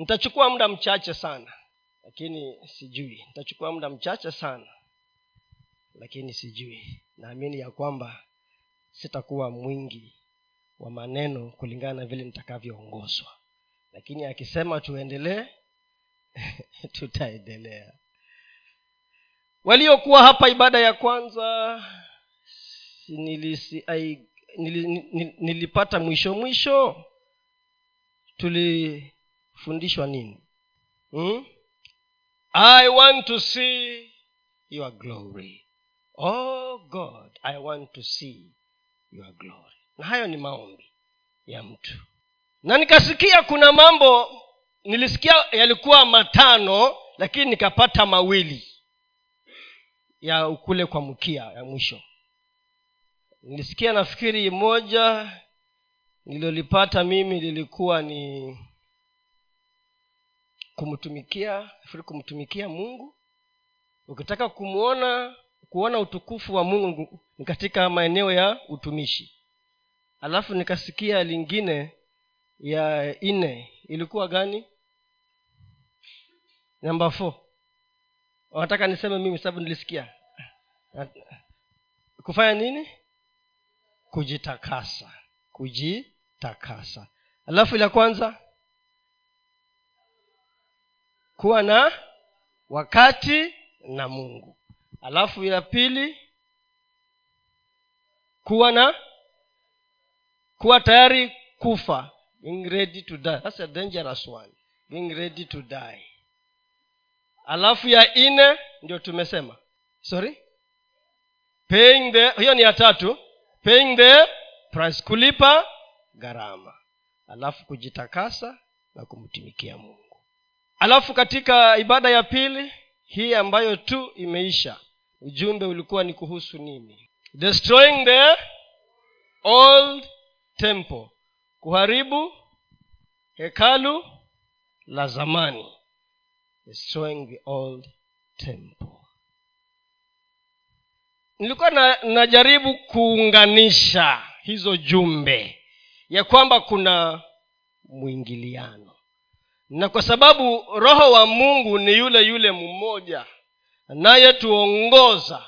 nitachukua muda mchache sana lakini sijui. Nitachukua muda mchache sana lakini sijui. Naamini ya kwamba sitakuwa mwingi wa maneno kulingana na vile nitakavyoongozwa. Lakini akisema tuendelee tutaendelea. Waliokuwa hapa ibada ya kwanza nilisi, ai, nil, nil, nilipata mwisho mwisho tulifundishwa nini? Hmm? i want to see your glory. Oh god i want to see your glory. Na hayo ni maombi ya mtu. Na nikasikia kuna mambo nilisikia yalikuwa matano lakini nikapata mawili ya ukule kwa mkia ya mwisho. Nilisikia nafikiri moja nililolipata mimi lilikuwa ni kumtumikia nafikiri kumtumikia mungu. Ukitaka kumwona kuona utukufu wa mungu ni katika maeneo ya utumishi. Alafu nikasikia lingine ya nne ilikuwa gani? Namba four. Wanataka niseme mimi sababu nilisikia. Kufanya nini? Kujitakasa. Kujitakasa. Alafu la kwanza kuwa na wakati na mungu. Alafu ya pili kuwa na kuwa tayari kufa. Being ready to die. That's a dangerous one. Being ready to die. Alafu ya nne ndio tumesema. Sorry? Paying the hiyo ni ya tatu. Paying the price. Kulipa gharama. Alafu kujitakasa na kumtumikia mungu alafu katika ibada ya pili hii ambayo tu imeisha ujumbe ulikuwa ni kuhusu nini? Destroying the old temple. Kuharibu hekalu la zamani. Destroying the old temple. Nilikuwa na, najaribu kuunganisha hizo jumbe ya kwamba kuna mwingiliano na kwa sababu roho wa mungu ni yule yule mmoja anayetuongoza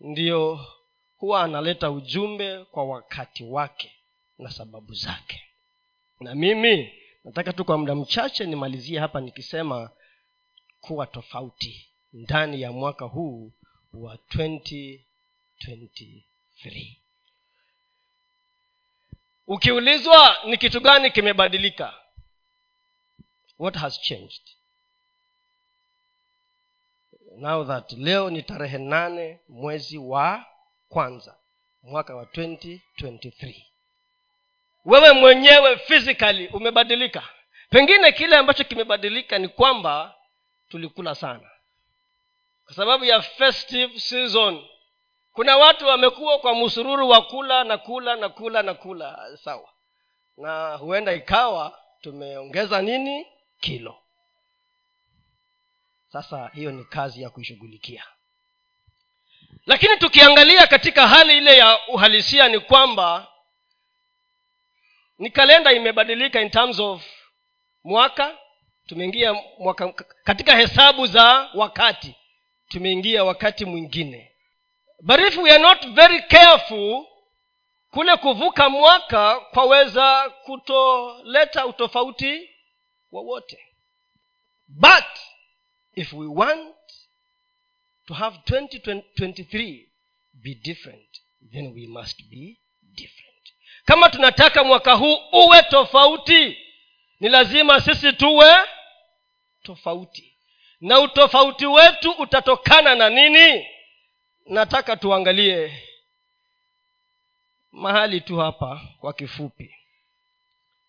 ndio huwa analeta ujumbe kwa wakati wake na sababu zake. Na mimi nataka tu kwa muda mchache nimalizie hapa nikisema kuwa tofauti ndani ya mwaka huu wa 2023 ukiulizwa ni kitu gani kimebadilika what has changed? Now that leo ni tarehe nane mwezi wa kwanza mwaka wa 2023 wewe mwenyewe physically umebadilika. Pengine kile ambacho kimebadilika ni kwamba tulikula sana. Kwa sababu ya festive season kuna watu wamekuwa kwa msururu wa kula na kula na kula na kula sawa. Na huenda ikawa tumeongeza nini kilo. Sasa hiyo ni kazi ya kuishughulikia. Lakini tukiangalia katika hali ile ya uhalisia ni kwamba ni kalenda imebadilika in terms of mwaka tumeingia mwaka katika hesabu za wakati tumeingia wakati mwingine. But if we are not very careful kule kuvuka mwaka kwaweza kutoleta utofauti wowote. But if we want to have 2023 be different then we must be different. Kama tunataka mwaka huu uwe tofauti ni lazima sisi tuwe tofauti. Na utofauti wetu utatokana na nini? Nataka tuangalie mahali tu hapa kwa kifupi.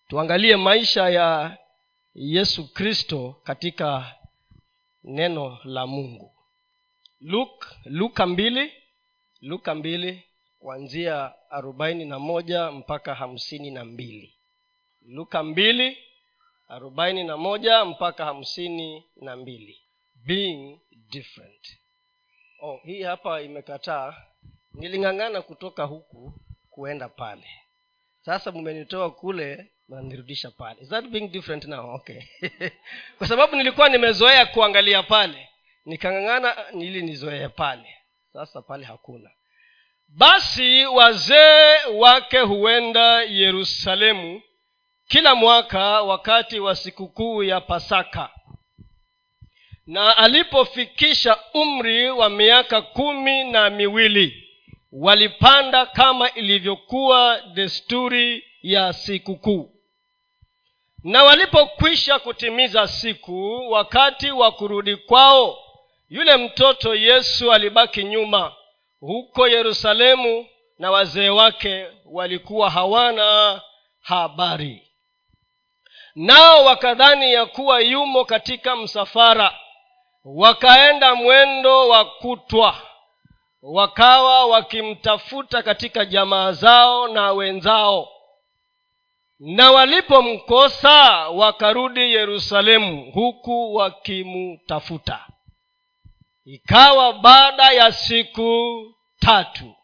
Tuangalie maisha ya yesu kristo katika neno la mungu. Luk luka mbili luka mbili kuanzia arobaini na moja mpaka hamsini na mbili. Luka mbili arobaini na moja mpaka hamsini na mbili. Being different. Oh, hii hapa imekataa. Niling'ang'ana kutoka huku kuenda pale. Sasa mmenitoa kule nanirudisha pale. Is that being different now? Okay. Kwa sababu nilikuwa nimezoea kuangalia pale. Nikang'ang'ana ili nizoee pale. Sasa pale hakuna. Basi wazee wake huenda yerusalemu kila mwaka wakati wa sikukuu ya pasaka. Na alipofikisha umri wa miaka kumi na miwili walipanda kama ilivyokuwa desturi ya sikukuu na walipokwisha kutimiza siku wakati wa kurudi kwao yule mtoto yesu alibaki nyuma huko yerusalemu na wazee wake walikuwa hawana habari. Nao wakadhani ya kuwa yumo katika msafara. Wakaenda mwendo wa kutwa wakawa wakimtafuta katika jamaa zao na wenzao na walipomkosa wakarudi yerusalemu huku wakimtafuta. Ikawa baada ya siku tatu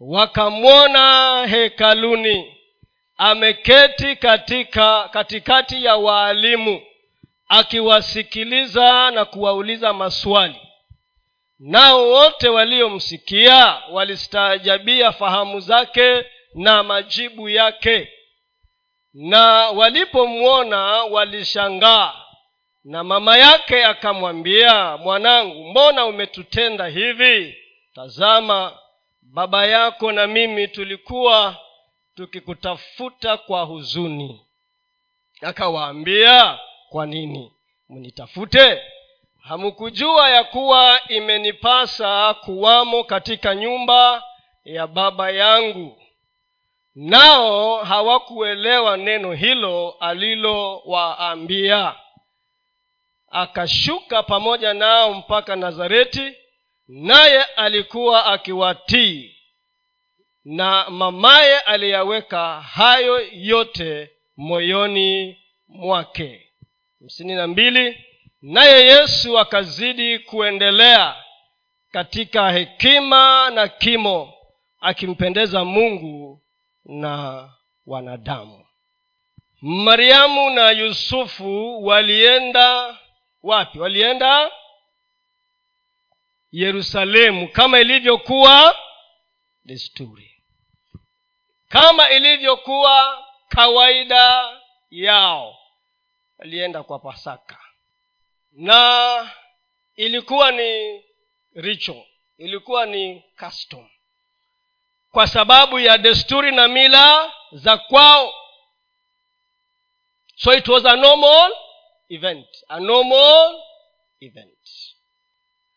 wakamwona hekaluni ameketi katika katikati ya waalimu akiwasikiliza na kuwauliza maswali. Nao wote waliomsikia walistaajabia fahamu zake na majibu yake na walipomwona walishangaa. Na mama yake akamwambia mwanangu mbona umetutenda hivi? Tazama baba yako na mimi tulikuwa tukikutafuta kwa huzuni. Akawaambia kwa nini? Mnitafute? Hamukujua ya kuwa imenipasa kuwamo katika nyumba ya baba yangu nao hawakuelewa neno hilo alilowaambia. Akashuka pamoja nao mpaka nazareti naye alikuwa akiwatii na mamaye aliyaweka hayo yote moyoni mwake. Hamsini na mbili. Naye yesu akazidi kuendelea katika hekima na kimo akimpendeza mungu na wanadamu. Mariamu na yusufu walienda wapi? Walienda yerusalemu kama ilivyokuwa desturi. Kama ilivyokuwa kawaida yao. Walienda kwa pasaka. Na ilikuwa ni richo ilikuwa ni custom kwa sababu ya desturi na mila za kwao. So it was a normal event a normal event.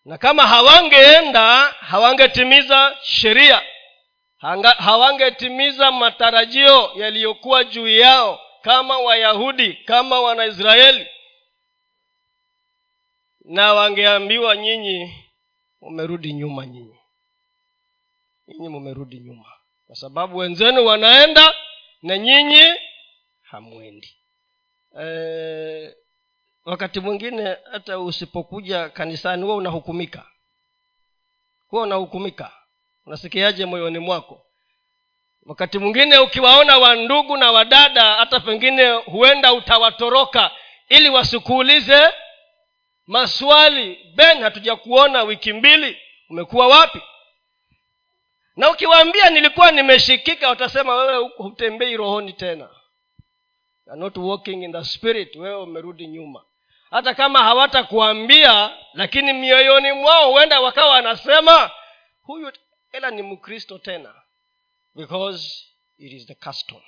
Na kama hawangeenda hawangetimiza sheria hawangetimiza matarajio yaliyokuwa juu yao kama wayahudi kama wanaisraeli. Na wangeambiwa nyinyi wamerudi nyuma nyinyi nyinyi mumerudi nyuma. Kwa sababu wenzenu wanaenda na nyinyi hamwendi. E, wakati mwingine hata usipokuja kanisani huwa unahukumika. Huwa unahukumika. Unasikiaje moyoni mwako? Wakati mwingine ukiwaona wandugu na wadada hata pengine huenda utawatoroka ili wasikuulize maswali. Ben hatujakuona wiki mbili. Umekuwa wapi na ukiwaambia nilikuwa nimeshikika watasema wewe hutembei rohoni tena. You're not walking in the spirit wewe umerudi nyuma. Hata kama hawatakuambia lakini mioyoni mwao huenda wakawa wanasema huyu ela ni mkristo tena because it is the custom.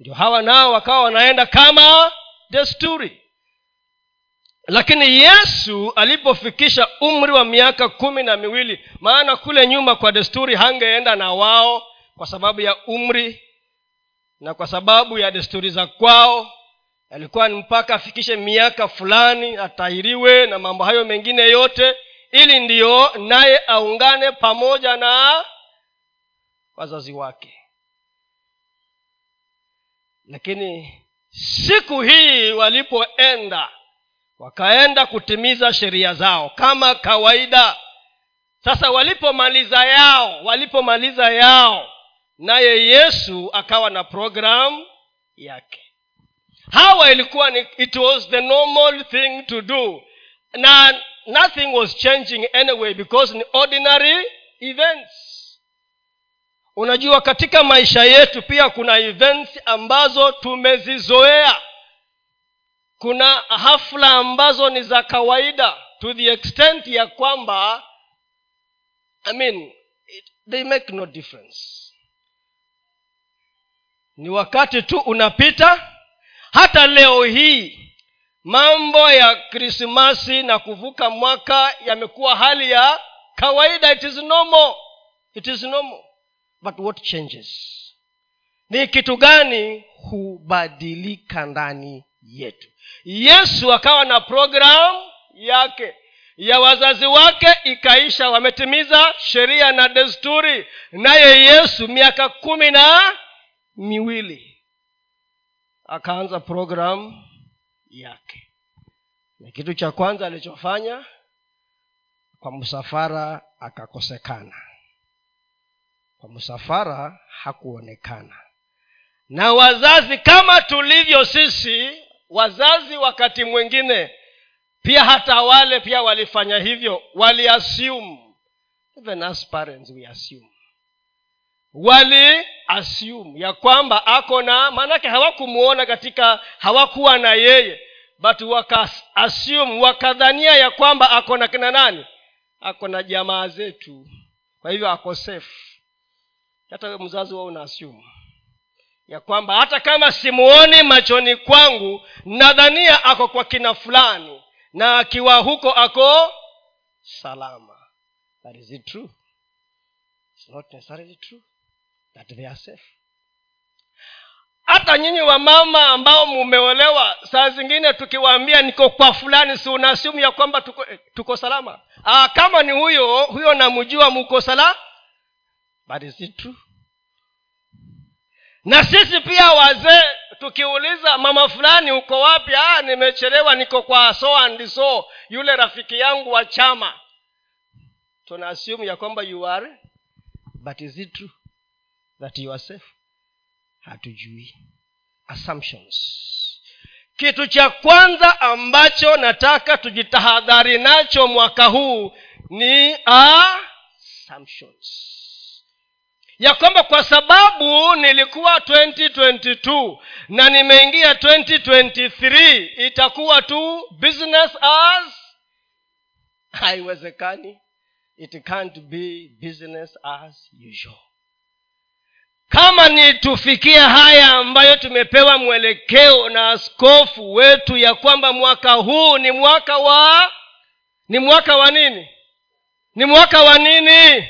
Ndio hawa nao wakawa wanaenda kama desturi lakini yesu alipofikisha umri wa miaka kumi na miwili maana kule nyuma kwa desturi hangeenda na wao kwa sababu ya umri na kwa sababu ya desturi za kwao. Alikuwa ni mpaka afikishe miaka fulani atahiriwe na mambo hayo mengine yote ili ndiyo naye aungane pamoja na wazazi wake. Lakini siku hii walipoenda wakaenda kutimiza sheria zao kama kawaida. Sasa walipomaliza yao walipomaliza yao naye yesu akawa na programu yake. Hawa ilikuwa ni it was the normal thing to do. Na nothing was changing anyway because ni ordinary events. Unajua katika maisha yetu pia kuna events ambazo tumezizoea kuna hafla ambazo ni za kawaida to the extent ya kwamba i mean it, they make no difference. Ni wakati tu unapita. Hata leo hii mambo ya krismasi na kuvuka mwaka yamekuwa hali ya kawaida. It is normal. It is normal. But what changes? Ni kitu gani hubadilika ndani yetu. Yesu akawa na programu yake. Ya wazazi wake ikaisha wametimiza sheria na desturi. Naye yesu miaka kumi na miwili akaanza programu yake. Na kitu cha kwanza alichofanya kwa msafara akakosekana. Kwa msafara hakuonekana. Na wazazi kama tulivyo sisi wazazi wakati mwingine pia hata wale pia walifanya hivyo waliassume even as parents we assume. Wali assume ya kwamba ako na maanake hawakumuona katika hawakuwa na yeye but wakaassume wakadhania ya kwamba ako na kina nani? Ako na jamaa zetu. Kwa hivyo ako safe. Hata mzazi wao una assume ya kwamba hata kama simuoni machoni kwangu nadhania ako kwa kina fulani na akiwa huko ako salama. That is it true? It's not necessarily true that they are safe. Hata nyinyi wamama ambao mumeolewa saa zingine tukiwaambia niko kwa fulani si unasimu ya kwamba tuko, eh, tuko salama? Aa, kama ni huyo huyo namjua muko salama but is it true na sisi pia wazee tukiuliza mama fulani uko wapi? Ah nimechelewa niko kwa so and so yule rafiki yangu wa chama. Tuna assume ya kwamba you are but is it true that you are safe? Hatujui. Assumptions. Kitu cha kwanza ambacho nataka tujitahadhari nacho mwaka huu ni assumptions ya kwamba kwa sababu nilikuwa 2022 na nimeingia 2023 itakuwa tu business as haiwezekani. It can't be business as usual. Kama ni tufikie haya ambayo tumepewa mwelekeo na askofu wetu ya kwamba mwaka huu ni mwaka wa ni mwaka wa nini? Ni mwaka wa nini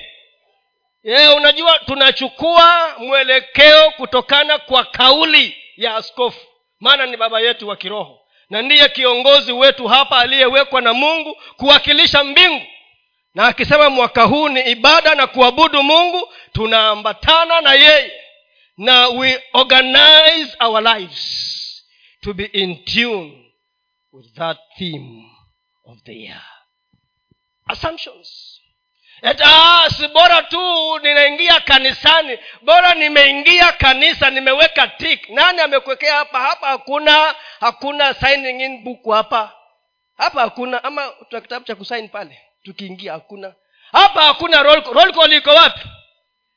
ye unajua tunachukua mwelekeo kutokana kwa kauli ya askofu. Maana ni baba yetu wa kiroho. Na ndiye kiongozi wetu hapa aliyewekwa na mungu kuwakilisha mbingu. Na akisema mwaka huu ni ibada na kuabudu mungu tunaambatana na yeye. Na we organize our lives to be in tune with that theme of the year. Assumptions Et, ah, si bora tu ninaingia kanisani bora nimeingia kanisa nimeweka tik nani amekuwekea hapa? Hapa hakuna hakuna signing in book hapa. Hapa hakuna ama tuna kitabu cha kusaini pale tukiingia hakuna. Hapa hakuna roll, roll call iko wapi?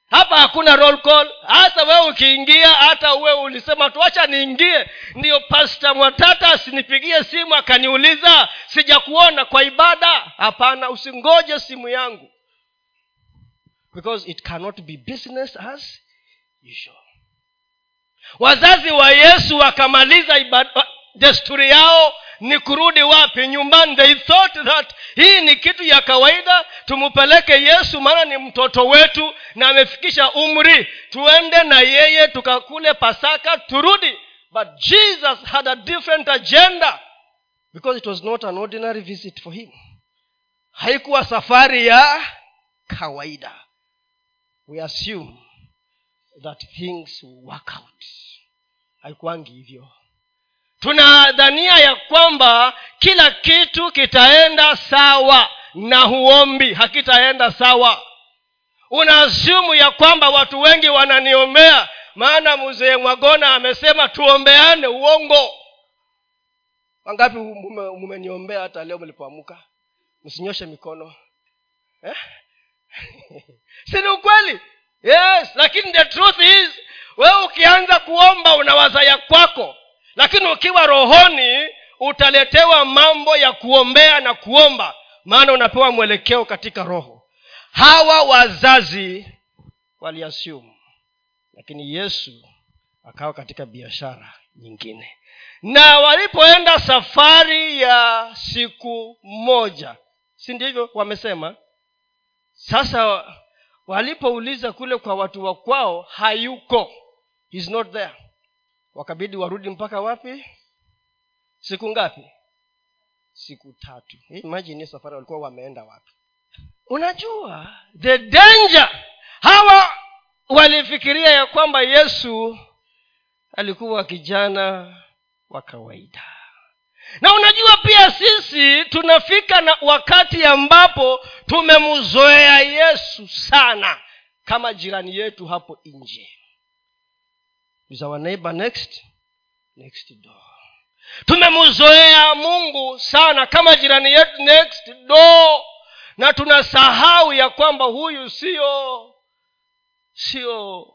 Hapa hakuna roll call. Hata wewe ukiingia hata uwe ulisema tuacha niingie. Ndiyo pasta mwatata asinipigie simu akaniuliza sijakuona kwa ibada. Hapana usingoje simu yangu because it cannot be business as usual. Wazazi wa yesu wakamaliza desturi yao ni kurudi wapi? Nyumbani. They thought that hii ni kitu ya kawaida tumpeleke yesu maana ni mtoto wetu na amefikisha umri. Tuende na yeye tukakule pasaka turudi. But jesus had a different agenda. Because it was not an ordinary visit for him. Haikuwa safari ya kawaida we assume that things work out. Haikuangi hivyo. Tunadhania ya kwamba kila kitu kitaenda sawa na huombi. Hakitaenda sawa. Unaasumu ya kwamba watu wengi wananiombea maana mzee mwagona amesema tuombeane uongo. Wangapi mumeniombea hata leo mlipoamuka msinyoshe mikono. Eh? Si ni ukweli? Yes lakini the truth is wewe ukianza kuomba unawaza ya kwako. Lakini ukiwa rohoni utaletewa mambo ya kuombea na kuomba. Maana unapewa mwelekeo katika roho. Hawa wazazi waliasumu lakini yesu akawa katika biashara nyingine. Na walipoenda safari ya siku moja si ndivyo? Wamesema sasa walipouliza kule kwa watu wa kwao hayuko. He's not there. Wakabidi warudi mpaka wapi? Siku ngapi? Siku tatu. Imagine safari walikuwa wameenda wapi. Unajua the danger hawa walifikiria ya kwamba yesu alikuwa kijana wa kawaida na unajua pia sisi tunafika na wakati ambapo tumemzoea yesu sana kama jirani yetu hapo nje. Is next? Next door. Tumemzoea mungu sana kama jirani yetu next door. Na tunasahau ya kwamba huyu sio sio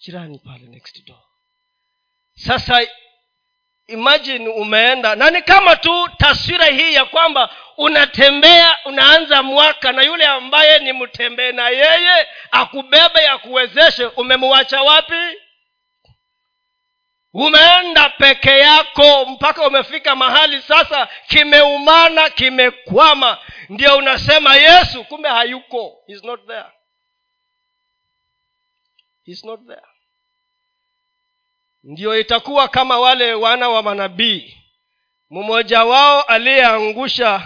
jirani pale next door. Sasa imagine umeenda. Na ni kama tu taswira hii ya kwamba unatembea unaanza mwaka na yule ambaye ni mtembee na yeye akubebe akuwezeshe. Umemwacha wapi? Umeenda peke yako mpaka umefika mahali sasa kimeumana kimekwama. Ndio unasema yesu kumbe hayuko. He's not there. He's not there ndio itakuwa kama wale wana wa manabii. Mmoja wao aliyeangusha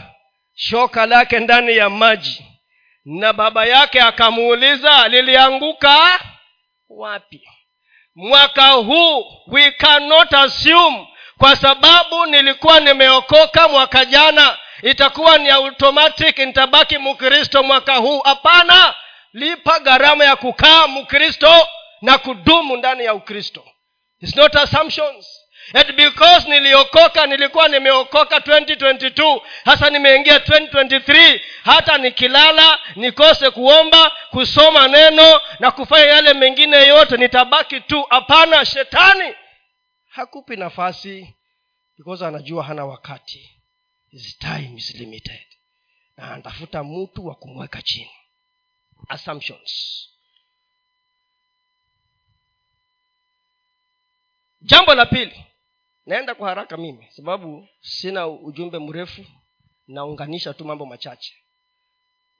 shoka lake ndani ya maji. Na baba yake akamuuliza lilianguka wapi? Mwaka huu we cannot assume kwa sababu nilikuwa nimeokoka mwaka jana. Itakuwa ni automatic nitabaki mkristo mwaka huu. Hapana lipa gharama ya kukaa mkristo na kudumu ndani ya ukristo It's not assumptions. And because niliokoka nilikuwa nimeokoka 2022 hasa nimeingia 2023 hata nikilala nikose kuomba kusoma neno na kufanya yale mengine yote nitabaki tu. Hapana shetani. Hakupi nafasi because anajua hana wakati. His time is limited. Na anatafuta mtu wa kumweka chini. Assumptions jambo la pili naenda kwa haraka mimi sababu sina ujumbe mrefu naunganisha tu mambo machache.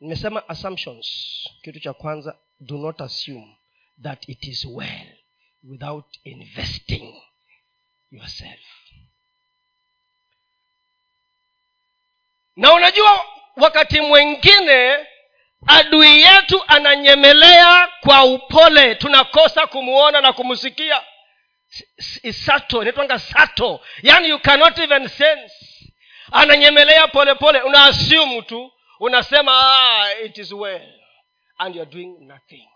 Nimesema assumptions. Kitu cha kwanza do not assume that it is well without investing yourself. Na unajua wakati mwingine adui yetu ananyemelea kwa upole tunakosa kumuona na kumsikia sato inaitwanga sato. Yani you cannot even sense. Ananyemelea polepole una assume tu unasema ah, it is well and you're doing nothing.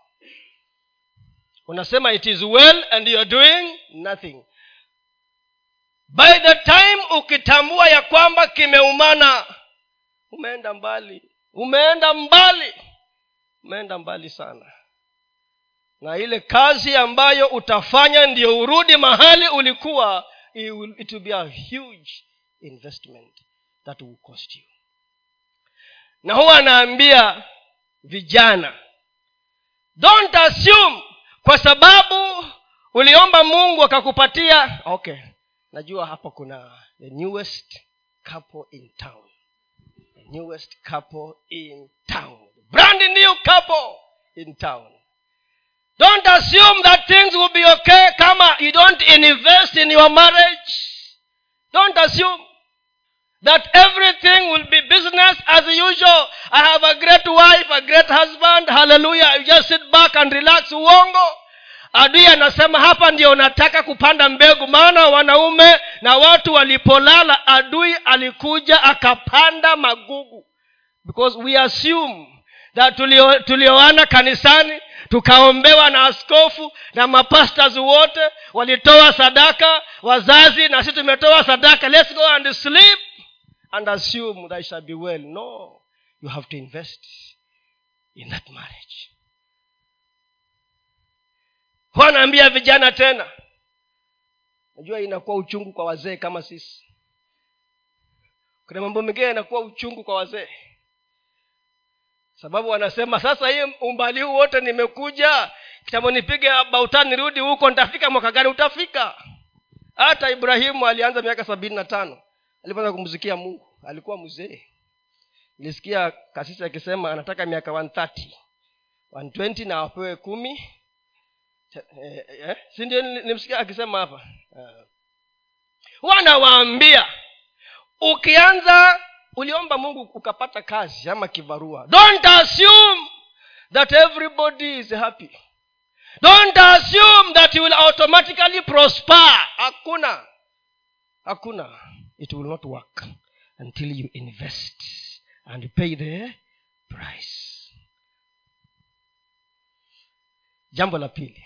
Unasema it is well and you're doing nothing. By the time ukitambua ya kwamba kimeumana umeenda mbali umeenda mbali umeenda mbali sana na ile kazi ambayo utafanya ndio urudi mahali ulikuwa it will, it will be a huge investment that will cost you. Na huwa anaambia vijana don't assume kwa sababu uliomba mungu akakupatia. Okay najua hapa kuna the newest couple in town. The newest couple in town. Brand new couple in town don't assume that things will be okay kama you don't invest in your marriage. Don't assume that everything will be business as usual. I have a great wife a great husband. Hallelujah. You just sit back and relax. Uongo. Adui anasema hapa ndio unataka kupanda mbegu. Maana wanaume na watu walipolala adui alikuja akapanda magugu. Because we assume tulioana kanisani tukaombewa na askofu na mapastas wote walitoa sadaka wazazi na sisi tumetoa sadaka. Let's go and sleep and assume that shall be well. No you have to invest in that marriage. Wanaambia vijana tena najua inakuwa uchungu kwa wazee kama sisi. Kuna mambo mengine yanakuwa uchungu kwa wazee sababu wanasema sasa hii umbali huu wote nimekuja kitambo nipige bauta nirudi huko nitafika mwaka gani? Utafika. Hata ibrahimu alianza miaka sabini na tano alipoanza kumzikia mungu. Alikuwa mzee. Nilisikia kasisi akisema anataka miaka 130 120 na wapewe kumi. Eh, eh, sindio nimsikia akisema hapa? Uh, wanawaambia ukianza uliomba mungu ukapata kazi ama kibarua. Don't assume that everybody is happy. Don't assume that you will automatically prosper. Hakuna. Hakuna. It will not work until you invest and pay the price. Jambo la pili.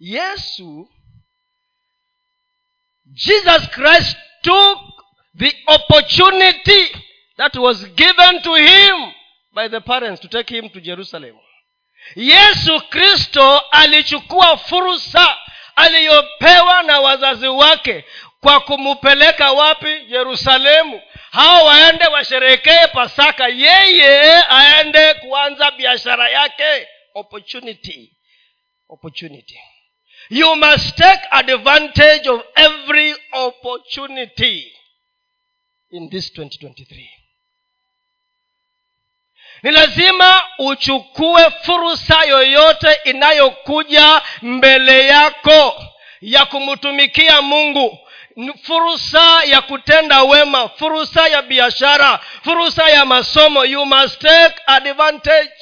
Yesu jesus christ took the opportunity that was given to him by the parents to take him to jerusalem. Yesu kristo alichukua fursa aliyopewa na wazazi wake kwa kumupeleka wapi? Yerusalemu hao waende washerehekee pasaka yeye aende kuanza biashara yake. Opportunity. Opportunity. You must take advantage of every opportunity in this 2023 ni lazima uchukue fursa yoyote inayokuja mbele yako ya kumtumikia mungu. Fursa ya kutenda wema fursa ya biashara fursa ya masomo. You must take advantage.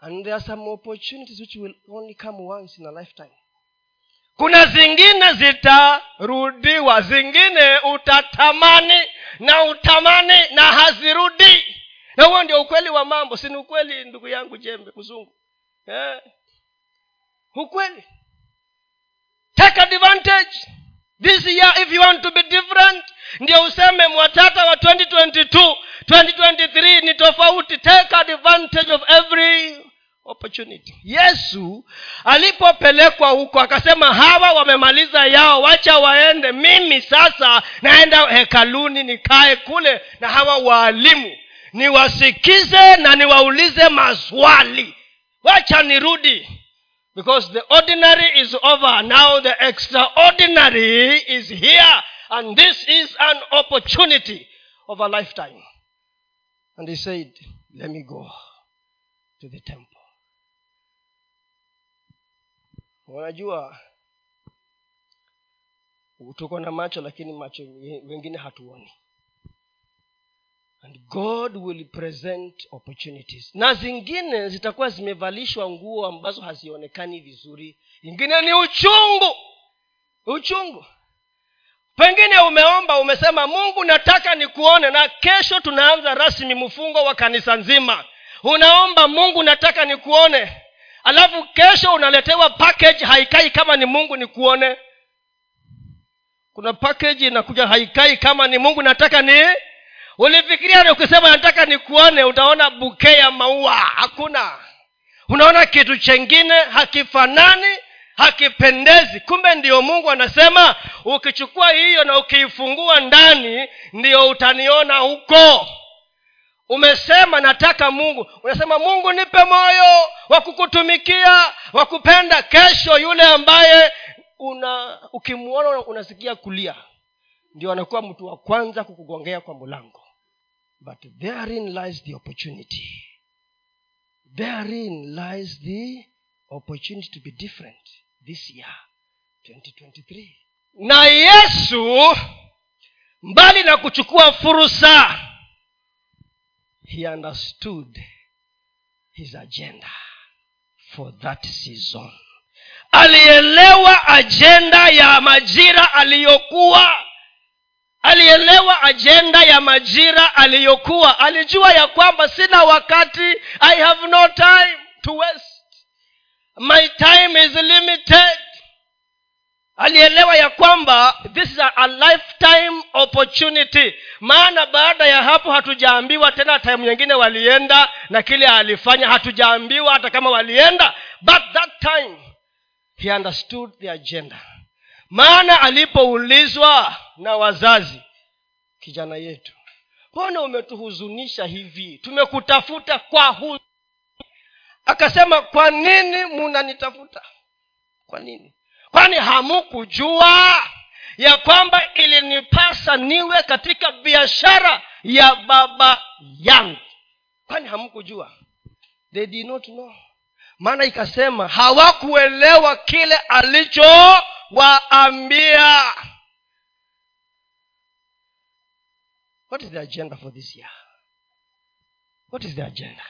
And there are some opportunities which will only come once in a lifetime kuna zingine zitarudiwa zingine utatamani na utamani na hazirudi. Na huo ndio ukweli wa mambo sini ukweli ndugu yangu jembe mzungu? Eh? ukweli. Take advantage. This year if you want to be different ndio useme mwatata wa 2022 2023 ni tofauti. Take advantage of every opportunity. Yesu alipopelekwa huko akasema hawa wamemaliza yao wacha waende. Mimi sasa naenda hekaluni nikae kule na hawa waalimu. Niwasikize na niwaulize maswali. Wacha nirudi. Because the ordinary is over. Now the extraordinary is here. And this is an opportunity of a lifetime. And he said let me go to the temple unajua tuko na macho lakini macho wengine hatuoni. And god will present opportunities. Na zingine zitakuwa zimevalishwa nguo ambazo hazionekani vizuri. Ingine ni uchungu. Uchungu. Pengine umeomba umesema mungu nataka nikuone na kesho tunaanza rasmi mfungo wa kanisa nzima. Unaomba mungu nataka nikuone alafu kesho unaletewa package haikai kama ni mungu nikuone kuna package inakuja haikai kama ni mungu nataka ni ulifikiria ukisema nataka nikuone utaona buke ya maua. Hakuna. Unaona kitu chengine hakifanani hakipendezi. Kumbe ndiyo mungu anasema ukichukua hiyo na ukiifungua ndani ndiyo utaniona huko umesema nataka mungu. Unasema mungu nipe moyo wa kukutumikia wa kupenda kesho yule ambaye una ukimwona unasikia kulia. Ndio anakuwa mtu wa kwanza kukugongea kwa mlango. But therein lies the opportunity. Therein lies the opportunity to be different this year 2023 na yesu mbali na kuchukua fursa he understood his agenda for that season. Alielewa ajenda ya majira aliyokuwa alielewa ajenda ya majira aliyokuwa. Alijua ya kwamba sina wakati i have no time to waste. My time is limited alielewa ya kwamba this is a, a lifetime opportunity. Maana baada ya hapo hatujaambiwa tena time nyingine walienda na kile alifanya. Hatujaambiwa hata kama walienda but that time he understood the agenda. Maana alipoulizwa na wazazi kijana yetu mbona umetuhuzunisha hivi? Tumekutafuta kwa huzuni. Akasema kwa nini munanitafuta? Kwa nini kwani hamukujua ya kwamba ilinipasa niwe katika biashara ya baba yangu? Kwani hamukujua? They did not know. Maana ikasema hawakuelewa kile alichowaambia. What is the agenda for this year? What is the agenda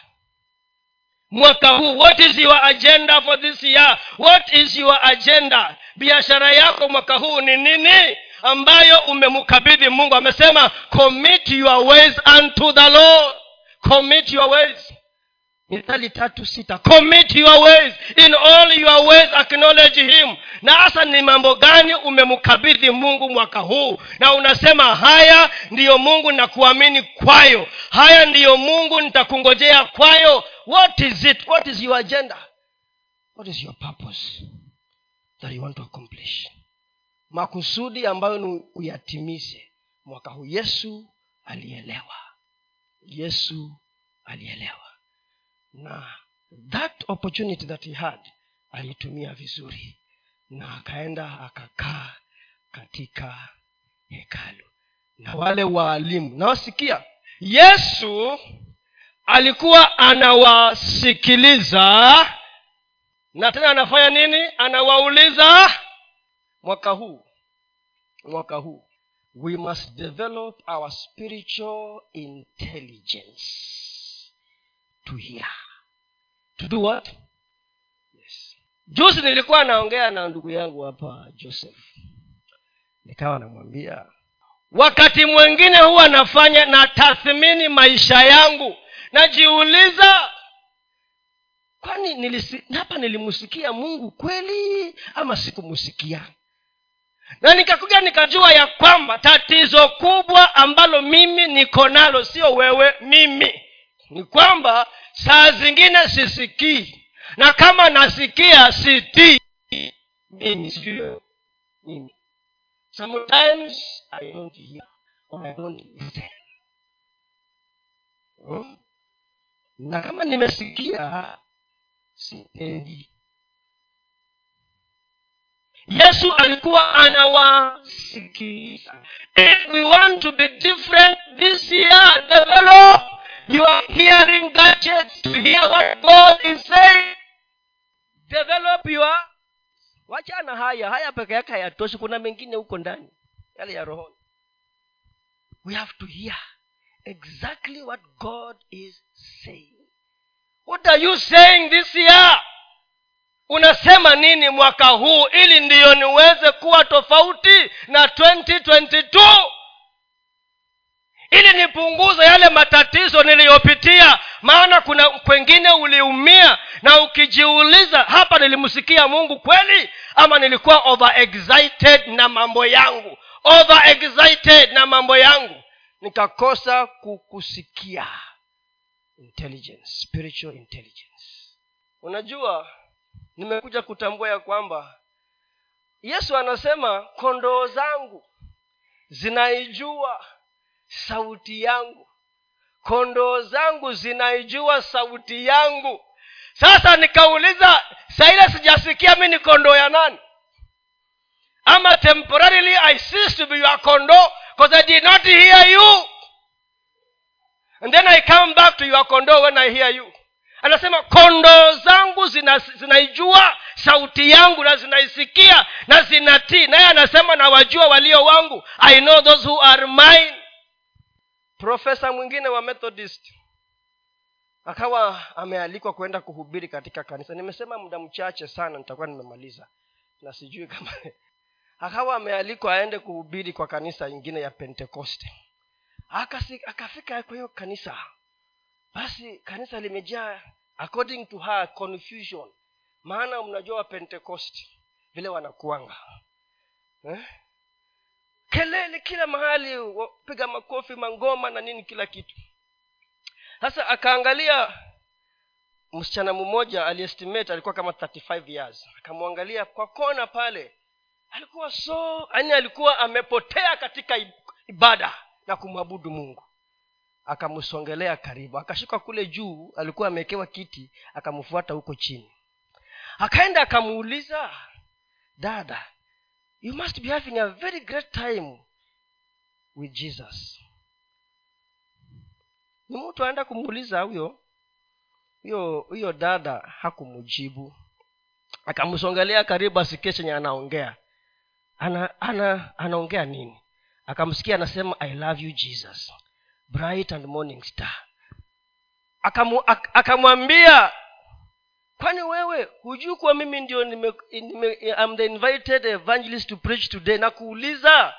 mwaka huu what is your agenda for this year? What is your agenda? Biashara yako mwaka huu ni nini? Ambayo umemkabidhi mungu. Amesema commit your ways unto the lord. Commit your ways mithali tatu sita commit your ways in all your ways acknowledge him. Na hasa ni mambo gani umemkabidhi mungu mwaka huu? Na unasema haya ndiyo mungu nakuamini kwayo. Haya ndiyo mungu nitakungojea kwayo. What is it? What is your agenda? What is your purpose that you want to accomplish? Makusudi ambayo ni uyatimize mwaka huu. Yesu alielewa. Yesu alielewa na that opportunity that he had alitumia vizuri. Na akaenda akakaa katika hekalu. Na wale waalimu nawasikia yesu alikuwa anawasikiliza na tena anafanya nini? Anawauliza mwaka huu mwaka huu. We must develop our spiritual intelligence to hear to do what? Yes. Juzi nilikuwa naongea na ndugu yangu hapa joseph. Nikawa namwambia wakati mwingine huwa nafanya na tathmini maisha yangu. Najiuliza kwani hapa nilimsikia mungu kweli ama sikumsikia na nikakuja nikajua ya kwamba tatizo kubwa ambalo mimi niko nalo sio wewe mimi ni kwamba saa zingine sisikii. Na kama nasikia sitii sometimes i don't hear or i don't listen. Hmm? na kama nimesikia sitendi. Yesu alikuwa anawasikiliza if we want to be different this year develop your hearing gadgets to hear what god is saying. Develop your wachana haya haya peke yake hayatoshi. Kuna mengine huko ndani yale ya rohoni. We have to hear exactly what god is saying. What are you saying this year? Unasema nini mwaka huu ili ndiyo niweze kuwa tofauti na 2022 ili nipunguze yale matatizo niliyopitia. Maana kuna kwengine uliumia na ukijiuliza hapa nilimsikia mungu kweli? Ama nilikuwa over excited na mambo yangu. Over excited na mambo yangu. Nikakosa kukusikia. Intelligence spiritual intelligence. Unajua nimekuja kutambua ya kwamba yesu anasema kondoo zangu zinaijua sauti yangu. Kondoo zangu zinaijua sauti yangu. Sasa nikauliza saile sijasikia mi ni kondoo ya nani? Ama temporarily i cease to be your kondoo because i did not hear you. And then i come back to your kondoo when i hear you. Anasema kondoo zangu zinaijua zina sauti yangu na zinaisikia na zinatii. Naye anasema nawajua walio wangu. I know those who are mine profesa mwingine wa methodist akawa amealikwa kwenda kuhubiri katika kanisa. Nimesema muda mchache sana nitakuwa nimemaliza na sijui kama akawa amealikwa aende kuhubiri kwa kanisa ingine ya pentekoste. Akafika kwa hiyo kanisa. Basi kanisa limejaa according to her confusion. Maana mnajua wa pentekosti vile wanakuanga. Eh? Kelele kila mahali wapiga makofi mangoma na nini kila kitu. Sasa akaangalia msichana mmoja aliestimate alikuwa kama 35 years. Akamwangalia kwa kona pale. Alikuwa so yani alikuwa amepotea katika ibada na kumwabudu mungu. Akamsongelea karibu. Akashuka kule juu alikuwa amewekewa kiti akamfuata huko chini. Akaenda akamuuliza dada you must be having a very great time with jesus. Ni mtu aenda kumuuliza huyo huyo huyo dada hakumujibu. Akamsongelea karibu asikie chenye anaongea. Ana, ana anaongea nini? Akamsikia anasema i love you jesus. Bright and morning star. Akamwambia kwani wewe hujui kuwa mimi ndio nime, nime, I'm the invited evangelist to preach today? Na kuuliza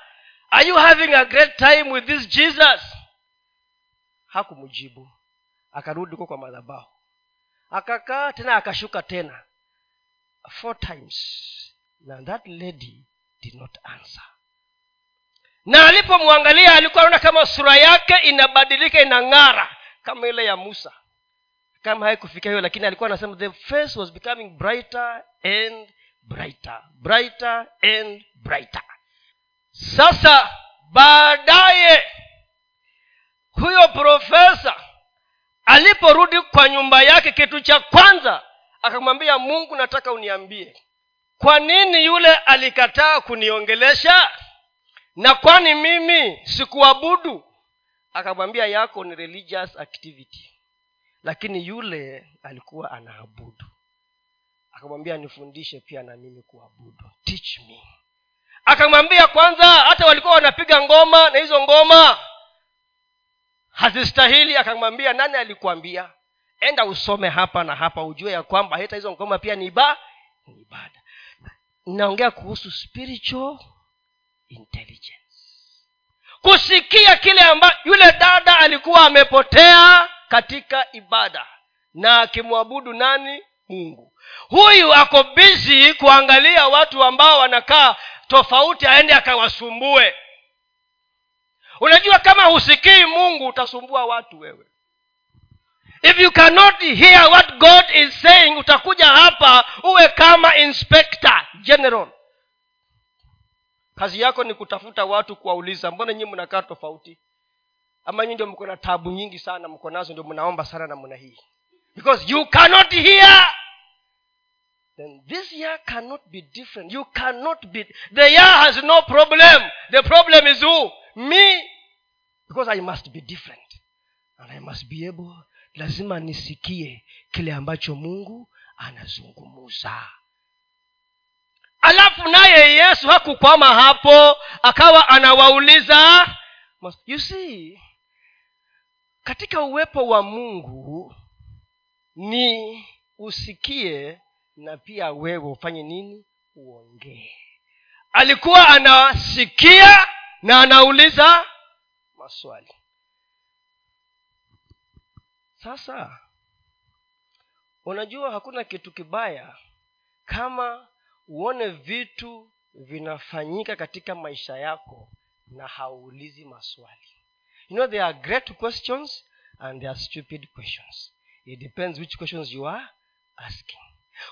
are you having a great time with this jesus? Hakumjibu. Akarudi huko kwa madhabahu. Akakaa tena akashuka tena. Four times. Na that lady did not answer. Na alipomwangalia alikuwa anaona kama sura yake inabadilika inang'ara kama ile ya musa kama haikufikia hiyo lakini alikuwa anasema the face was becoming brighter and brighter brighter and brighter. Sasa baadaye huyo profesa aliporudi kwa nyumba yake kitu cha kwanza akamwambia mungu nataka uniambie kwa nini yule alikataa kuniongelesha? Na kwani mimi sikuabudu? Akamwambia yako ni religious activity lakini yule alikuwa anaabudu. Akamwambia nifundishe pia na mimi kuabudu. Teach me. Akamwambia kwanza hata walikuwa wanapiga ngoma na hizo ngoma hazistahili. Akamwambia nani alikuambia enda usome hapa na hapa ujue ya kwamba hata hizo ngoma pia ni iba ni ibada. Naongea kuhusu spiritual intelligence. Kusikia kile ambayo yule dada alikuwa amepotea katika ibada na akimwabudu nani? Mungu. Huyu ako bizi kuangalia watu ambao wanakaa tofauti aende akawasumbue. Unajua kama husikii mungu utasumbua watu wewe. If you cannot hear what god is saying utakuja hapa uwe kama inspector general. Kazi yako ni kutafuta watu kuwauliza mbona nyii mnakaa tofauti ama nyi ndio mko na tabu nyingi sana mko nazo ndio mnaomba sana namna hii. Because you cannot hear. Then this year cannot be different. You cannot be the year has no problem. The problem is who? Me. Because i must be different. And i must be able lazima nisikie kile ambacho mungu anazungumuza alafu naye yesu hakukwama hapo akawa anawauliza you see katika uwepo wa mungu ni usikie na pia wewe ufanye nini? Uongee. Alikuwa anasikia na anauliza maswali. Sasa unajua hakuna kitu kibaya kama uone vitu vinafanyika katika maisha yako na hauulizi maswali you know there are great questions and there are stupid questions. It depends which questions you are asking.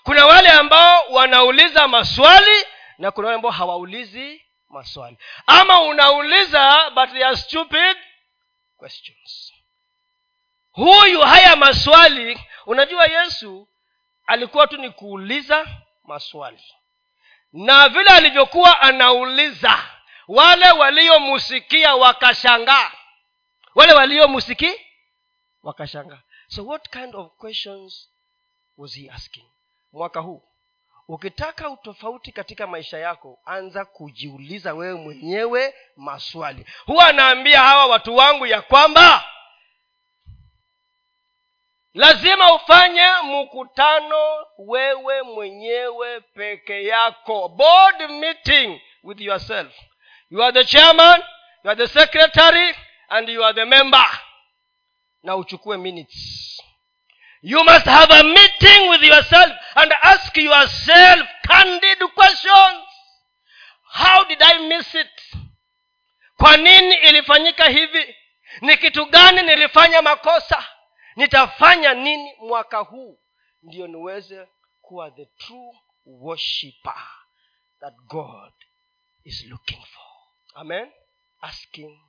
Kuna wale ambao wanauliza maswali na kuna wale ambao hawaulizi maswali. Ama unauliza but they are stupid questions. Huyu haya maswali unajua yesu alikuwa tu ni kuuliza maswali. Na vile alivyokuwa anauliza wale waliomusikia wakashangaa wale waliomusiki wakashangaa. So what kind of questions was he asking? Mwaka huu ukitaka utofauti katika maisha yako anza kujiuliza wewe mwenyewe maswali. Huwa anaambia hawa watu wangu ya kwamba lazima ufanye mkutano wewe mwenyewe peke yako. Board meeting with yourself. You are the chairman you are the secretary and you are the member. Na uchukue minutes. You must have a meeting with yourself and ask yourself candid questions. How did i miss it? Kwa nini ilifanyika hivi? Ni kitu gani nilifanya makosa? Nitafanya nini mwaka huu? Ndio niweze kuwa the true worshipper that god is looking for. Amen. Asking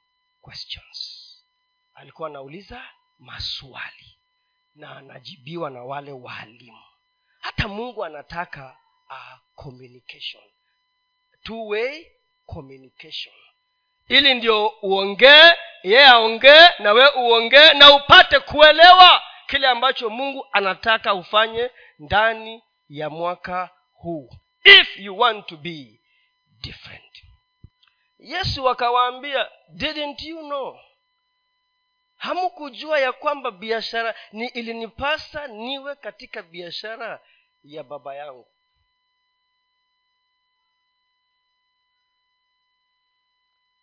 questions. Alikuwa anauliza maswali na anajibiwa na wale waalimu hata mungu anataka uh, communication. Two way communication. Ili ndio uongee yeye aongee na we uongee na upate kuelewa kile ambacho mungu anataka ufanye ndani ya mwaka huu. If you want to be different yesu akawaambia didn't you know? Hamkujua ya kwamba biashara ni ilinipasa niwe katika biashara ya baba yangu.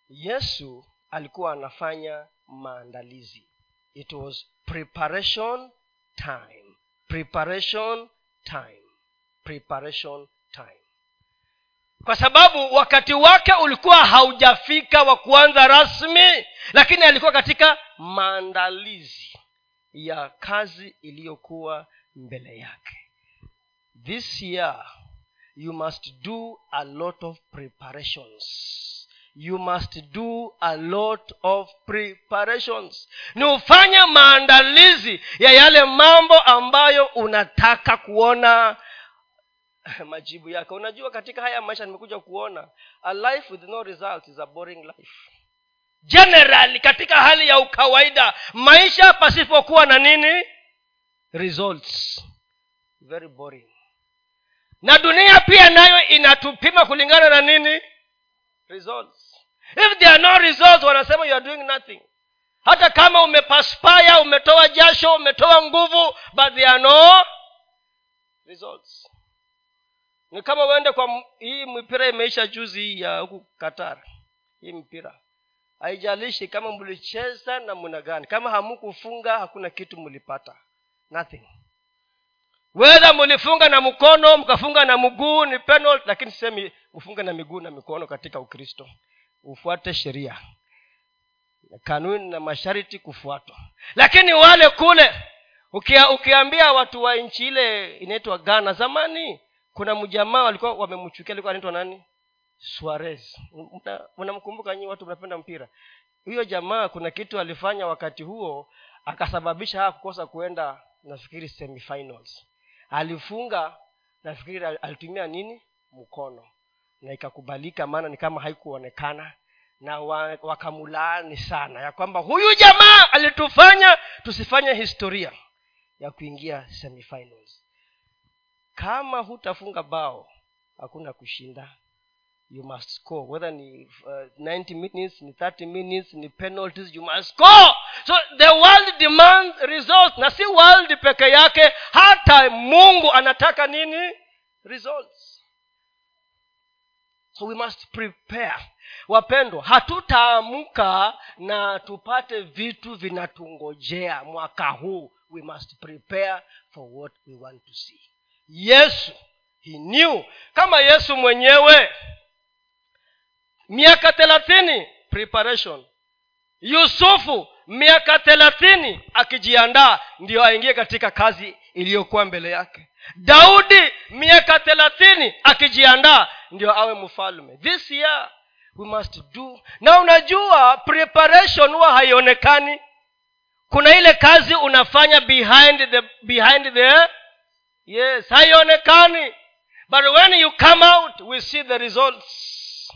Yesu alikuwa anafanya maandalizi. It was preparation time. Preparation time. Preparation time kwa sababu wakati wake ulikuwa haujafika wa kuanza rasmi lakini alikuwa katika maandalizi ya kazi iliyokuwa mbele yake. This year you must do a lot of preparations. You must do a lot of preparations. Ni ufanye maandalizi ya yale mambo ambayo unataka kuona majibu yake. Unajua katika haya maisha nimekuja kuona a life with no result is a boring life. Generally katika hali ya ukawaida maisha pasipokuwa na nini? Results. Very boring. Na dunia pia nayo inatupima kulingana na nini? Results. If there are no results wanasema you are doing nothing. Hata kama umepaspaya umetoa jasho umetoa nguvu but there are no results ni kama uende kwa hii mpira imeisha juzi ya huku qatar. Hii mpira. Haijalishi kama mlicheza namna gani. Kama hamukufunga hakuna kitu mlipata nothing. Wedha mlifunga na mkono mkafunga na mguu ni penalty lakini sisemi ufunge na miguu na mikono katika ukristo. Ufuate sheria. Kanuni na masharti kufuatwa. Lakini wale kule ukia, ukiambia watu wa nchi ile inaitwa ghana zamani kuna mjamaa walikuwa wamemchukia alikuwa anaitwa nani? Suarez. Mnamkumbuka nyii watu mnapenda mpira? Huyo jamaa kuna kitu alifanya wakati huo akasababisha haya kukosa kuenda nafikiri semifinals. Alifunga nafikiri alitumia nini? Mkono. Na ikakubalika maana ni kama haikuonekana na wa, wakamulaani sana ya kwamba huyu jamaa alitufanya tusifanye historia ya kuingia semifinals kama hutafunga bao hakuna kushinda. You must score. Whether ni uh, 90 minutes ni 30 minutes ni penalties you must score. So the world demands results na si world peke yake hata mungu anataka nini? Results. So we must prepare. Wapendwa hatutaamka na tupate vitu vinatungojea mwaka huu. We must prepare for what we want to see yesu. He knew. Kama yesu mwenyewe. Miaka thelathini preparation. Yusufu miaka thelathini akijiandaa ndiyo aingie katika kazi iliyokuwa mbele yake. Daudi miaka thelathini akijiandaa ndio awe mfalme. This year we must do. Na unajua preparation huwa haionekani. Kuna ile kazi unafanya behind the behind the yes haionekani. But when you come out we see the results.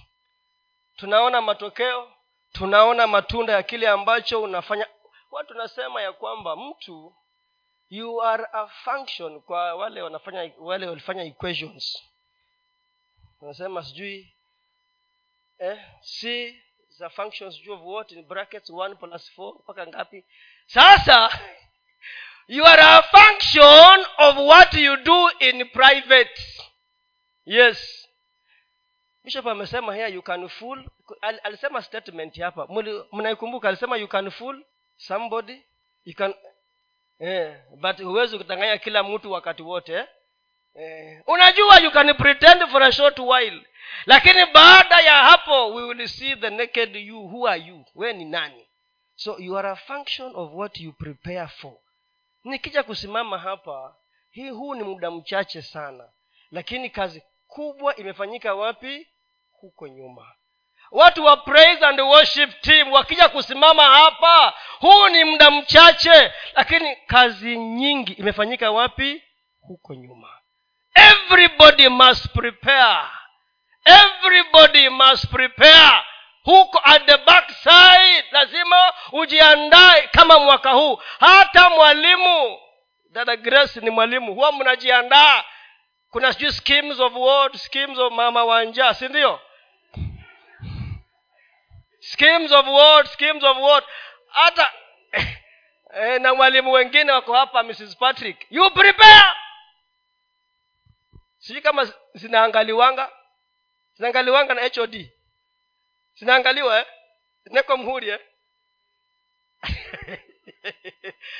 Tunaona matokeo tunaona matunda ya kile ambacho unafanya. Watu tunasema ya kwamba mtu you are a function kwa wale wanafanya wale walifanya equations. Wanasema sijui eh, c za functions sijui of what in brackets one plus four mpaka ngapi? Sasa you are a function of what you do in private. Yes. Bishop amesema here you can fool. Al, alisema statement hapa. Mnaikumbuka alisema you can fool somebody you can eh, but huwezi kutanganya kila mtu wakati wote eh? Eh, unajua you can pretend for a short while lakini baada ya hapo we will see the naked you who are you? We ni nani? So you are a function of what you prepare for nikija kusimama hapa hii huu ni muda mchache sana. Lakini kazi kubwa imefanyika wapi? Huko nyuma. Watu wa praise and worship team wakija kusimama hapa huu ni muda mchache. Lakini kazi nyingi imefanyika wapi? Huko nyuma. Everybody must prepare. Everybody must prepare huko at the back side lazima ujiandae kama mwaka huu. Hata mwalimu dada grace ni mwalimu huwa mnajiandaa. Kuna sijui schemes of word, schemes of mama wanja si schemes of word, schemes of word. hata eh, na mwalimu wengine wako hapa mrs patrick. You prepare! Sijui kama zinaangaliwanga. Zinaangaliwanga na hod zinaangaliwa eh? mhuri eh?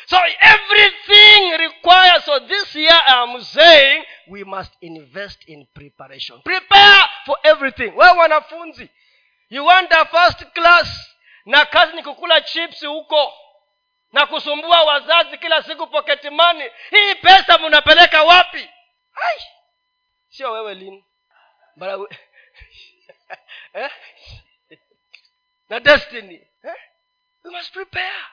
so everything requires so this year i'm saying we must invest in preparation. Prepare for everything. Wewe wanafunzi you want a first class na kazi ni kukula chips huko na kusumbua wazazi kila siku pocket money. Hii pesa mnapeleka wapi? Sio wewe lini we... na destiny. Eh? we must prepare.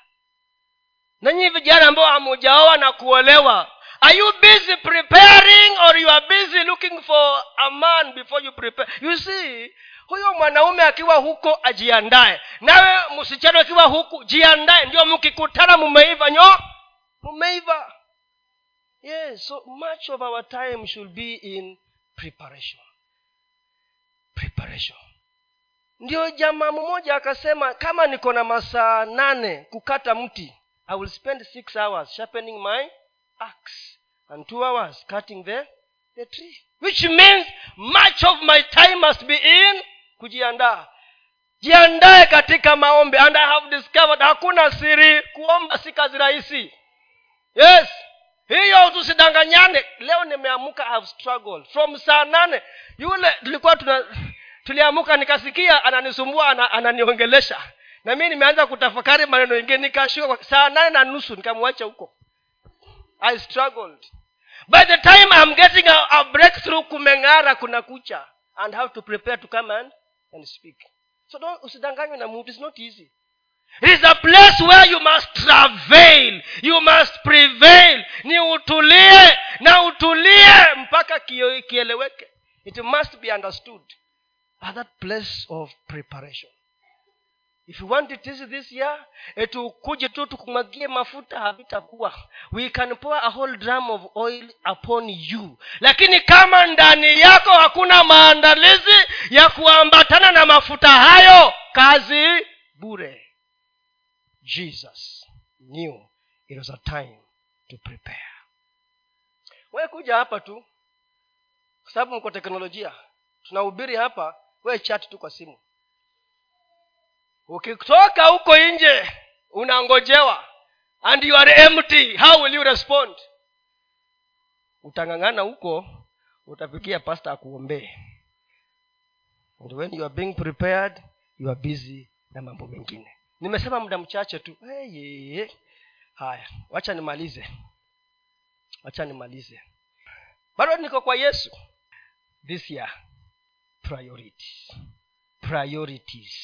Nanyi vijana ambao hamujaoa na kuolewa are you busy preparing or you are busy looking for a man before you prepare? You see huyo mwanaume akiwa huko ajiandae. Nawe msichana akiwa huku jiandae. Ndio mkikutana mumeiva nyo mumeiva. Yes so much of our time should be in preparation. Preparation ndio jamaa mmoja akasema kama niko na masaa nane kukata mti i will spend six hours sharpening my axe and two hours cutting the, the tree. Which means much of my time must be in kujiandaa. Jiandae katika maombi. And i have discovered hakuna siri kuomba si kazi rahisi. Yes hiyo tusidanganyane. Leo nimeamuka I have struggled. From saa nane yule tulikuwa tuna tuliamuka nikasikia ananisumbua ana, ananiongelesha. Na mi nimeanza kutafakari maneno ingine nikashuka saa nane na nusu nikamwacha huko. I struggled. By the time i'm getting a, a breakthrough kumeng'ara kuna kucha and how to prepare to come and, and speak. So don't usidanganywe na mtu not easy. Is a place where you must travail. You must prevail. Ni utulie na utulie mpaka kieleweke. It must be understood at that place of preparation. If you want it easy this year etukuje tu tukumwagie mafuta havitakuwa. We can pour a whole drum of oil upon you. Lakini kama ndani yako hakuna maandalizi ya kuambatana na mafuta hayo kazi bure. Jesus knew it was a time to prepare. We kuja hapa tu kwa sababu mko teknolojia. Tunahubiri hapa we chati tu kwa simu. Ukitoka huko nje unangojewa and you are empty how will you respond? Utang'ang'ana huko utafikia pasta akuombee. And when you are being prepared you are busy na mambo mengine. Nimesema muda mchache tu. Hey, haya wacha nimalize. Wacha nimalize. Bado niko kwa yesu. This year priorities. Priorities.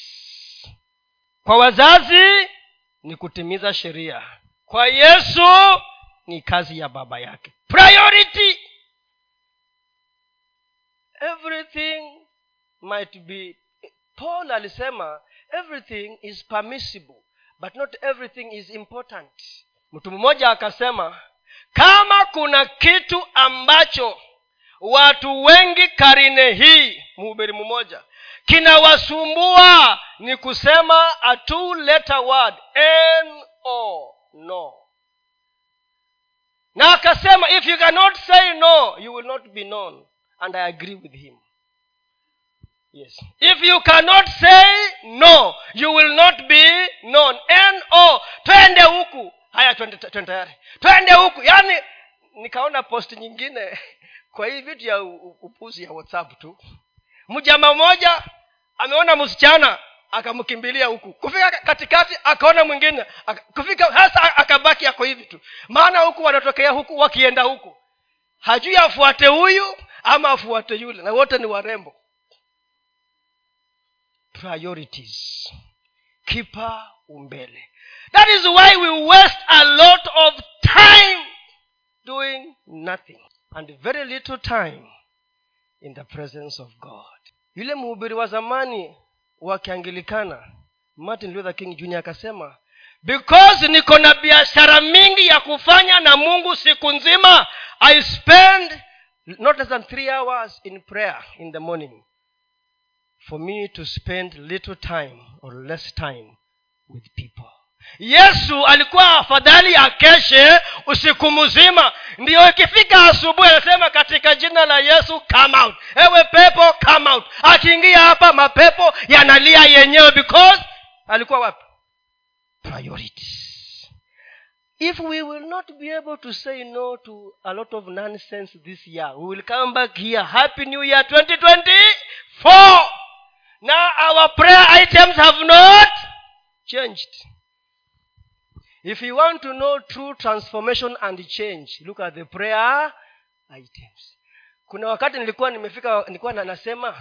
Kwa wazazi ni kutimiza sheria. Kwa yesu ni kazi ya baba yake. Priority. Everything might be paul alisema everything is permissible but not everything is important. Mtu mmoja akasema kama kuna kitu ambacho watu wengi karine hii mhubiri mmoja kinawasumbua ni kusema a two letter word n o no. Na akasema if you cannot say no you will not be known and i agree with him. Yes. If you cannot say no you will not be known. No twende huku. Haya twende tayari. Twende huku. Yaani nikaona post nyingine kwa hii vitu ya upuzi ya whatsapp tu. Mjama mmoja ameona msichana akamkimbilia huku. Kufika katikati akaona mwingine aka, kufika hasa akabaki ako hivi tu. Maana huku wanatokea huku wakienda huku. Hajui afuate huyu ama afuate yule na wote ni warembo. Priorities. Kipa umbele. That is why we waste a lot of time doing nothing and very little time in the presence of god. Yule mhubiri wa zamani wakiangilikana martin luther king jr akasema because niko na biashara mingi ya kufanya na mungu siku nzima i spend not less than three hours in prayer in the morning for me to spend little time or less time with people yesu alikuwa afadhali akeshe usiku mzima. Ndiyo ikifika asubuhi anasema katika jina la yesu come out. Ewe pepo come out. Akiingia hapa mapepo yanalia yenyewe because alikuwa wapi? Priorities. If we will not be able to say no to a lot of nonsense this year we will come back here. Happy new year 2024 now our prayer items have not changed if you want to know true transformation and change look at the prayer items. Kuna wakati nilikuwa nimefika nilikuwa nasema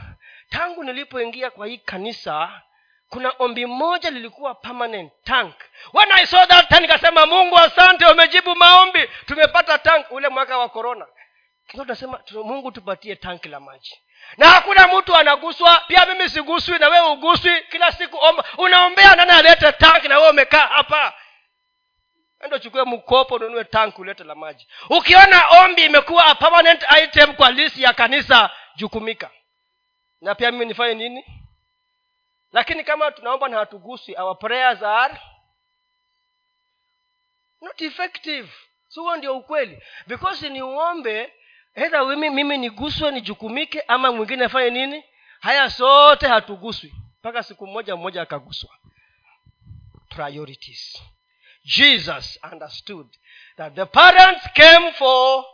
tangu nilipoingia kwa hii kanisa kuna ombi moja lilikuwa permanent tank. When i saw that tank nikasema mungu asante umejibu maombi. Tumepata tank ule mwaka wa corona. Tunasema mungu tupatie tanki la maji. Na hakuna mtu anaguswa pia mimi siguswi na wewe uguswi. Kila siku omba unaombea nani alete tanki na wewe umekaa hapa endo chukue mkopo ununue tanki ulete la maji. Ukiona ombi imekuwa permanent item kwa lisi ya kanisa jukumika. Na pia mimi nifanye nini? Lakini kama tunaomba na hatugusi our prayers are not effective. So ndio ukweli. Because ni uombe hedha mimi, mimi niguswe nijukumike ama mwingine afanye nini? Haya sote hatuguswi. Mpaka siku moja mmoja akaguswa. Priorities jesus understood that the parents came for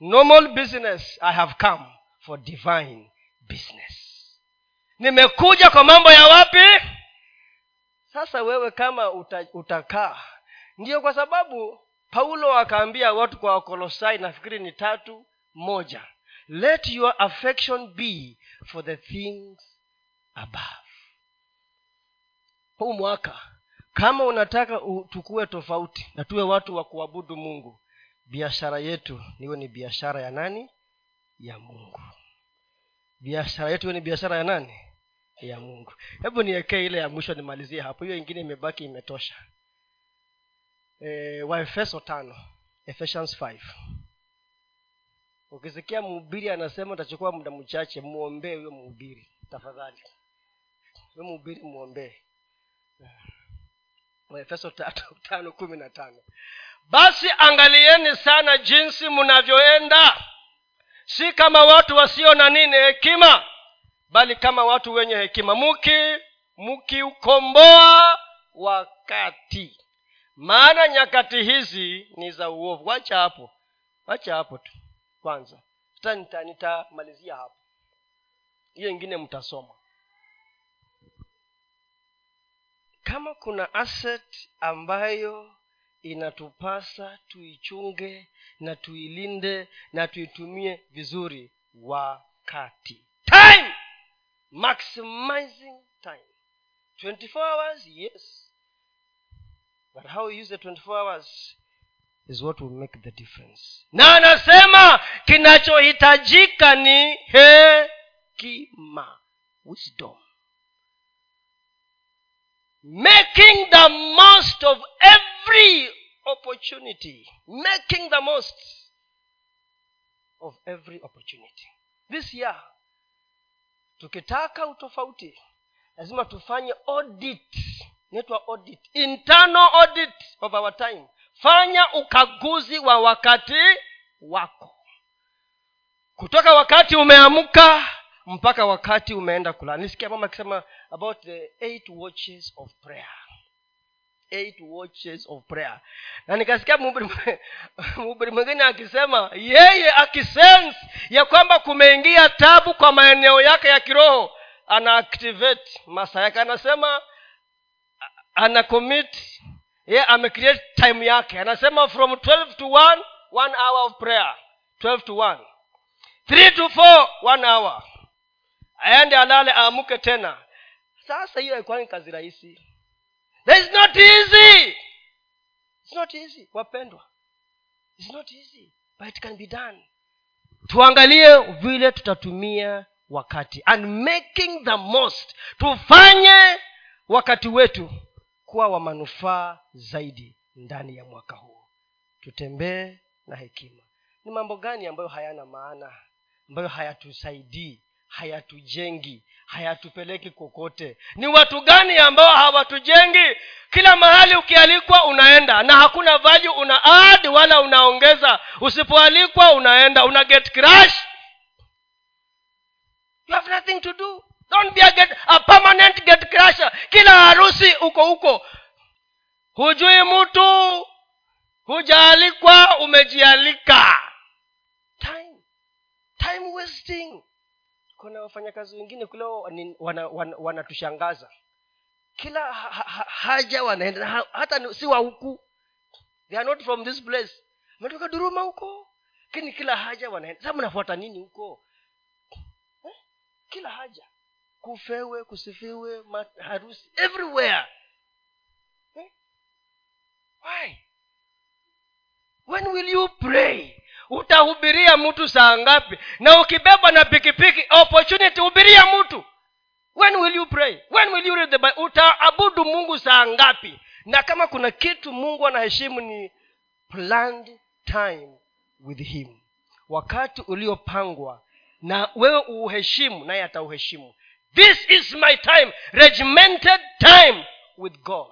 normal business. I have come for divine business. Nimekuja kwa mambo ya wapi? Sasa wewe kama uta, utakaa. Ndiyo kwa sababu paulo akaambia watu kwa wakolosai nafikiri ni tatu moja. Let your affection be for the things above. Huu mwaka kama unataka tukuwe tofauti na tuwe watu wa kuabudu mungu biashara yetu niwe ni biashara ya nani? Ya mungu. Biashara yetu iwe ni biashara ya nani? Ya mungu. Hebu niwekee ile ya mwisho nimalizie hapo. Hiyo ingine imebaki imetosha. E, waefeso tano ephesians 5 ukisikia mhubiri anasema utachukua muda mchache mwombee huyo mhubiri tafadhali. Huyo mhubiri mwombee waefeso tatu tano kumi na tano. Basi angalieni sana jinsi mnavyoenda si kama watu wasio na nini hekima bali kama watu wenye hekima. Muki mkiukomboa wakati. Maana nyakati hizi ni za uovu. Wacha hapo wacha hapo tu. Kwanza nitamalizia nita, nita hapo. Hiyo ingine mtasoma kama kuna asset ambayo inatupasa tuichunge na tuilinde na tuitumie vizuri wakati. Time! Maximizing time. 24 hours yes. But how you use the 24 hours is what will make the difference. Na anasema kinachohitajika ni hekima wisdom making the most of every opportunity. Making the most of every opportunity. This year tukitaka utofauti lazima tufanye audit. Inaitwa audit. Internal audit of our time. Fanya ukaguzi wa wakati wako. Kutoka wakati umeamka mpaka wakati umeenda kulala. Nisikia mama akisema about the eight watches of prayer. Eight watches of prayer. Na nikasikia mhubiri mwingine akisema yeye akisense ya kwamba kumeingia tabu kwa maeneo yake ya kiroho ana activate masa yake. Anasema ana commit ye amecreate time yake. Anasema from 12 to 1 one hour of prayer. 12 to 1 3 to 4 one hour. Aende alale aamuke tena sasa hiyo haikuwani kazi rahisi. It's not easy. It's not easy wapendwa. It's not easy but it can be done. Tuangalie vile tutatumia wakati and making the most. Tufanye wakati wetu kuwa wa manufaa zaidi ndani ya mwaka huu. Tutembee na hekima. Ni mambo gani ambayo hayana maana ambayo hayatusaidii hayatujengi hayatupeleki kokote. Ni watu gani ambao hawatujengi? Kila mahali ukialikwa unaenda na hakuna value una add wala unaongeza. Usipoalikwa unaenda una get crash you have nothing to do. Don't be a, get, a permanent get crasher kila harusi uko huko. Hujui mtu hujaalikwa umejialika. Time. Time wasting kuna wafanyakazi wengine kule wanatushangaza wana, wana kila ha, ha, haja wanaenda ha, hata si wa huku. They are not from this place. Metoka duruma huko. Lakini kila haja wanaenda. Sa mnafuata nini huko? Eh? kila haja. Kufewe kusifiwe harusi everywhere. Eh? why? When will you pray utahubiria mtu saa ngapi? Na ukibebwa na pikipiki opportunity hubiria mtu. When will you pray? When will you read the utaabudu mungu saa ngapi? Na kama kuna kitu mungu anaheshimu ni planned time with him. Wakati uliopangwa na wewe uuheshimu naye atauheshimu. This is my time regimented time with god.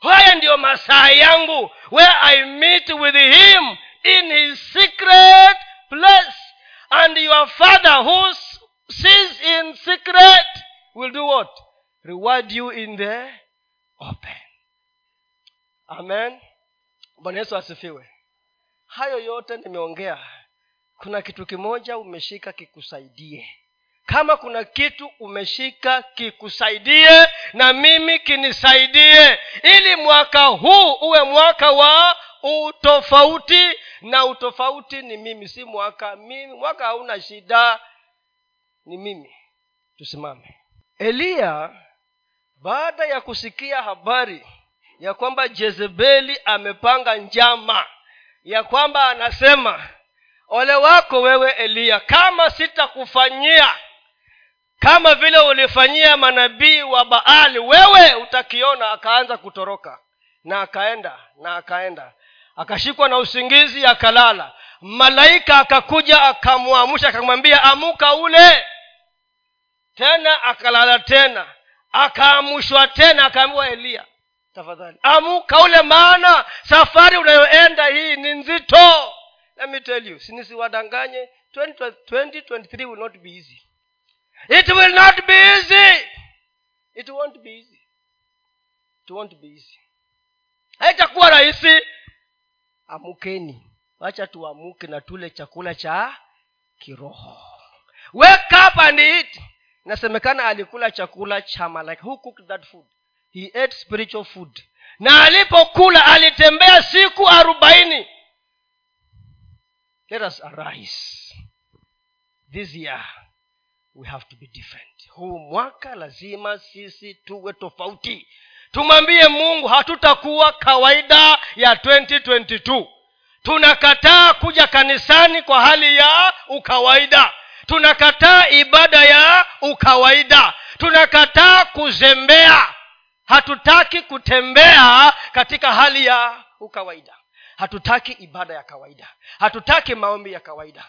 Haya ndiyo masaa yangu where i meet with him in his secret place. And your father who sees in secret will do what? Reward you in the open. Amen. Bwana yesu asifiwe. Hayo yote nimeongea. Kuna kitu kimoja umeshika kikusaidie. Kama kuna kitu umeshika kikusaidie na mimi kinisaidie ili mwaka huu uwe mwaka wa utofauti na utofauti ni mimi si mwaka. Mimi mwaka hauna shida ni mimi. Tusimame. Eliya baada ya kusikia habari ya kwamba jezebeli amepanga njama ya kwamba anasema ole wako wewe eliya kama sitakufanyia kama vile ulifanyia manabii wa baali wewe utakiona akaanza kutoroka. Na akaenda na akaenda akashikwa na usingizi akalala. Malaika akakuja akamwamusha akamwambia amuka ule. Tena akalala tena. Akaamushwa tena akaambiwa eliya tafadhali amuka ule maana safari unayoenda hii ni nzito. Let me tell you sinisiwadanganye 2023 will not be easy. It will not be easy. It won't be easy. It won't be easy. Haitakuwa rahisi amukeni wacha tuamuke na tule chakula cha kiroho. Wake up and eat. Inasemekana alikula chakula cha malaika. Who cooked that food? He ate spiritual food. Na alipokula alitembea siku arobaini. Let us arise. This year we have to be different. Huu mwaka lazima sisi tuwe tofauti tumwambie mungu hatutakuwa kawaida ya 2022 tunakataa kuja kanisani kwa hali ya ukawaida. Tunakataa ibada ya ukawaida. Tunakataa kuzembea. Hatutaki kutembea katika hali ya ukawaida. Hatutaki ibada ya kawaida. Hatutaki maombi ya kawaida.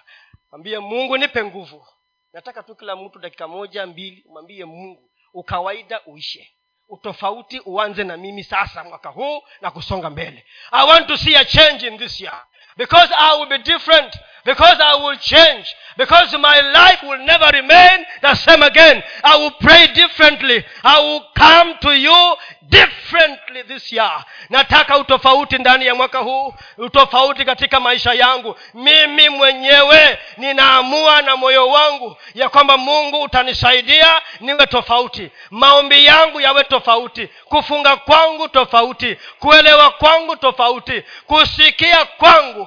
Mwambie mungu nipe nguvu. Nataka tu kila mtu dakika moja mbili mwambie mungu ukawaida uishe utofauti uanze na mimi sasa mwaka huu na kusonga mbele. I want to see a change in this year because i will be different. Because i will change. Because my life will never remain the same again. I will pray differently. I will come to you differently this year. Nataka utofauti ndani ya mwaka huu utofauti katika maisha yangu. Mimi mwenyewe ninaamua na moyo wangu ya kwamba mungu utanisaidia niwe tofauti. Maombi yangu yawe tofauti. Kufunga kwangu tofauti. Kuelewa kwangu tofauti. Kusikia kwangu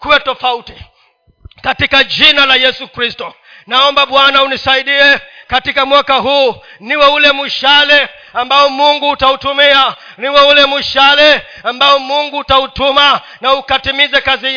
kuwe tofauti. Katika jina la yesu kristo naomba bwana unisaidie katika mwaka huu. Niwe ule mshale ambao mungu utautumia. Niwe ule mshale ambao mungu utautuma na ukatimize kazi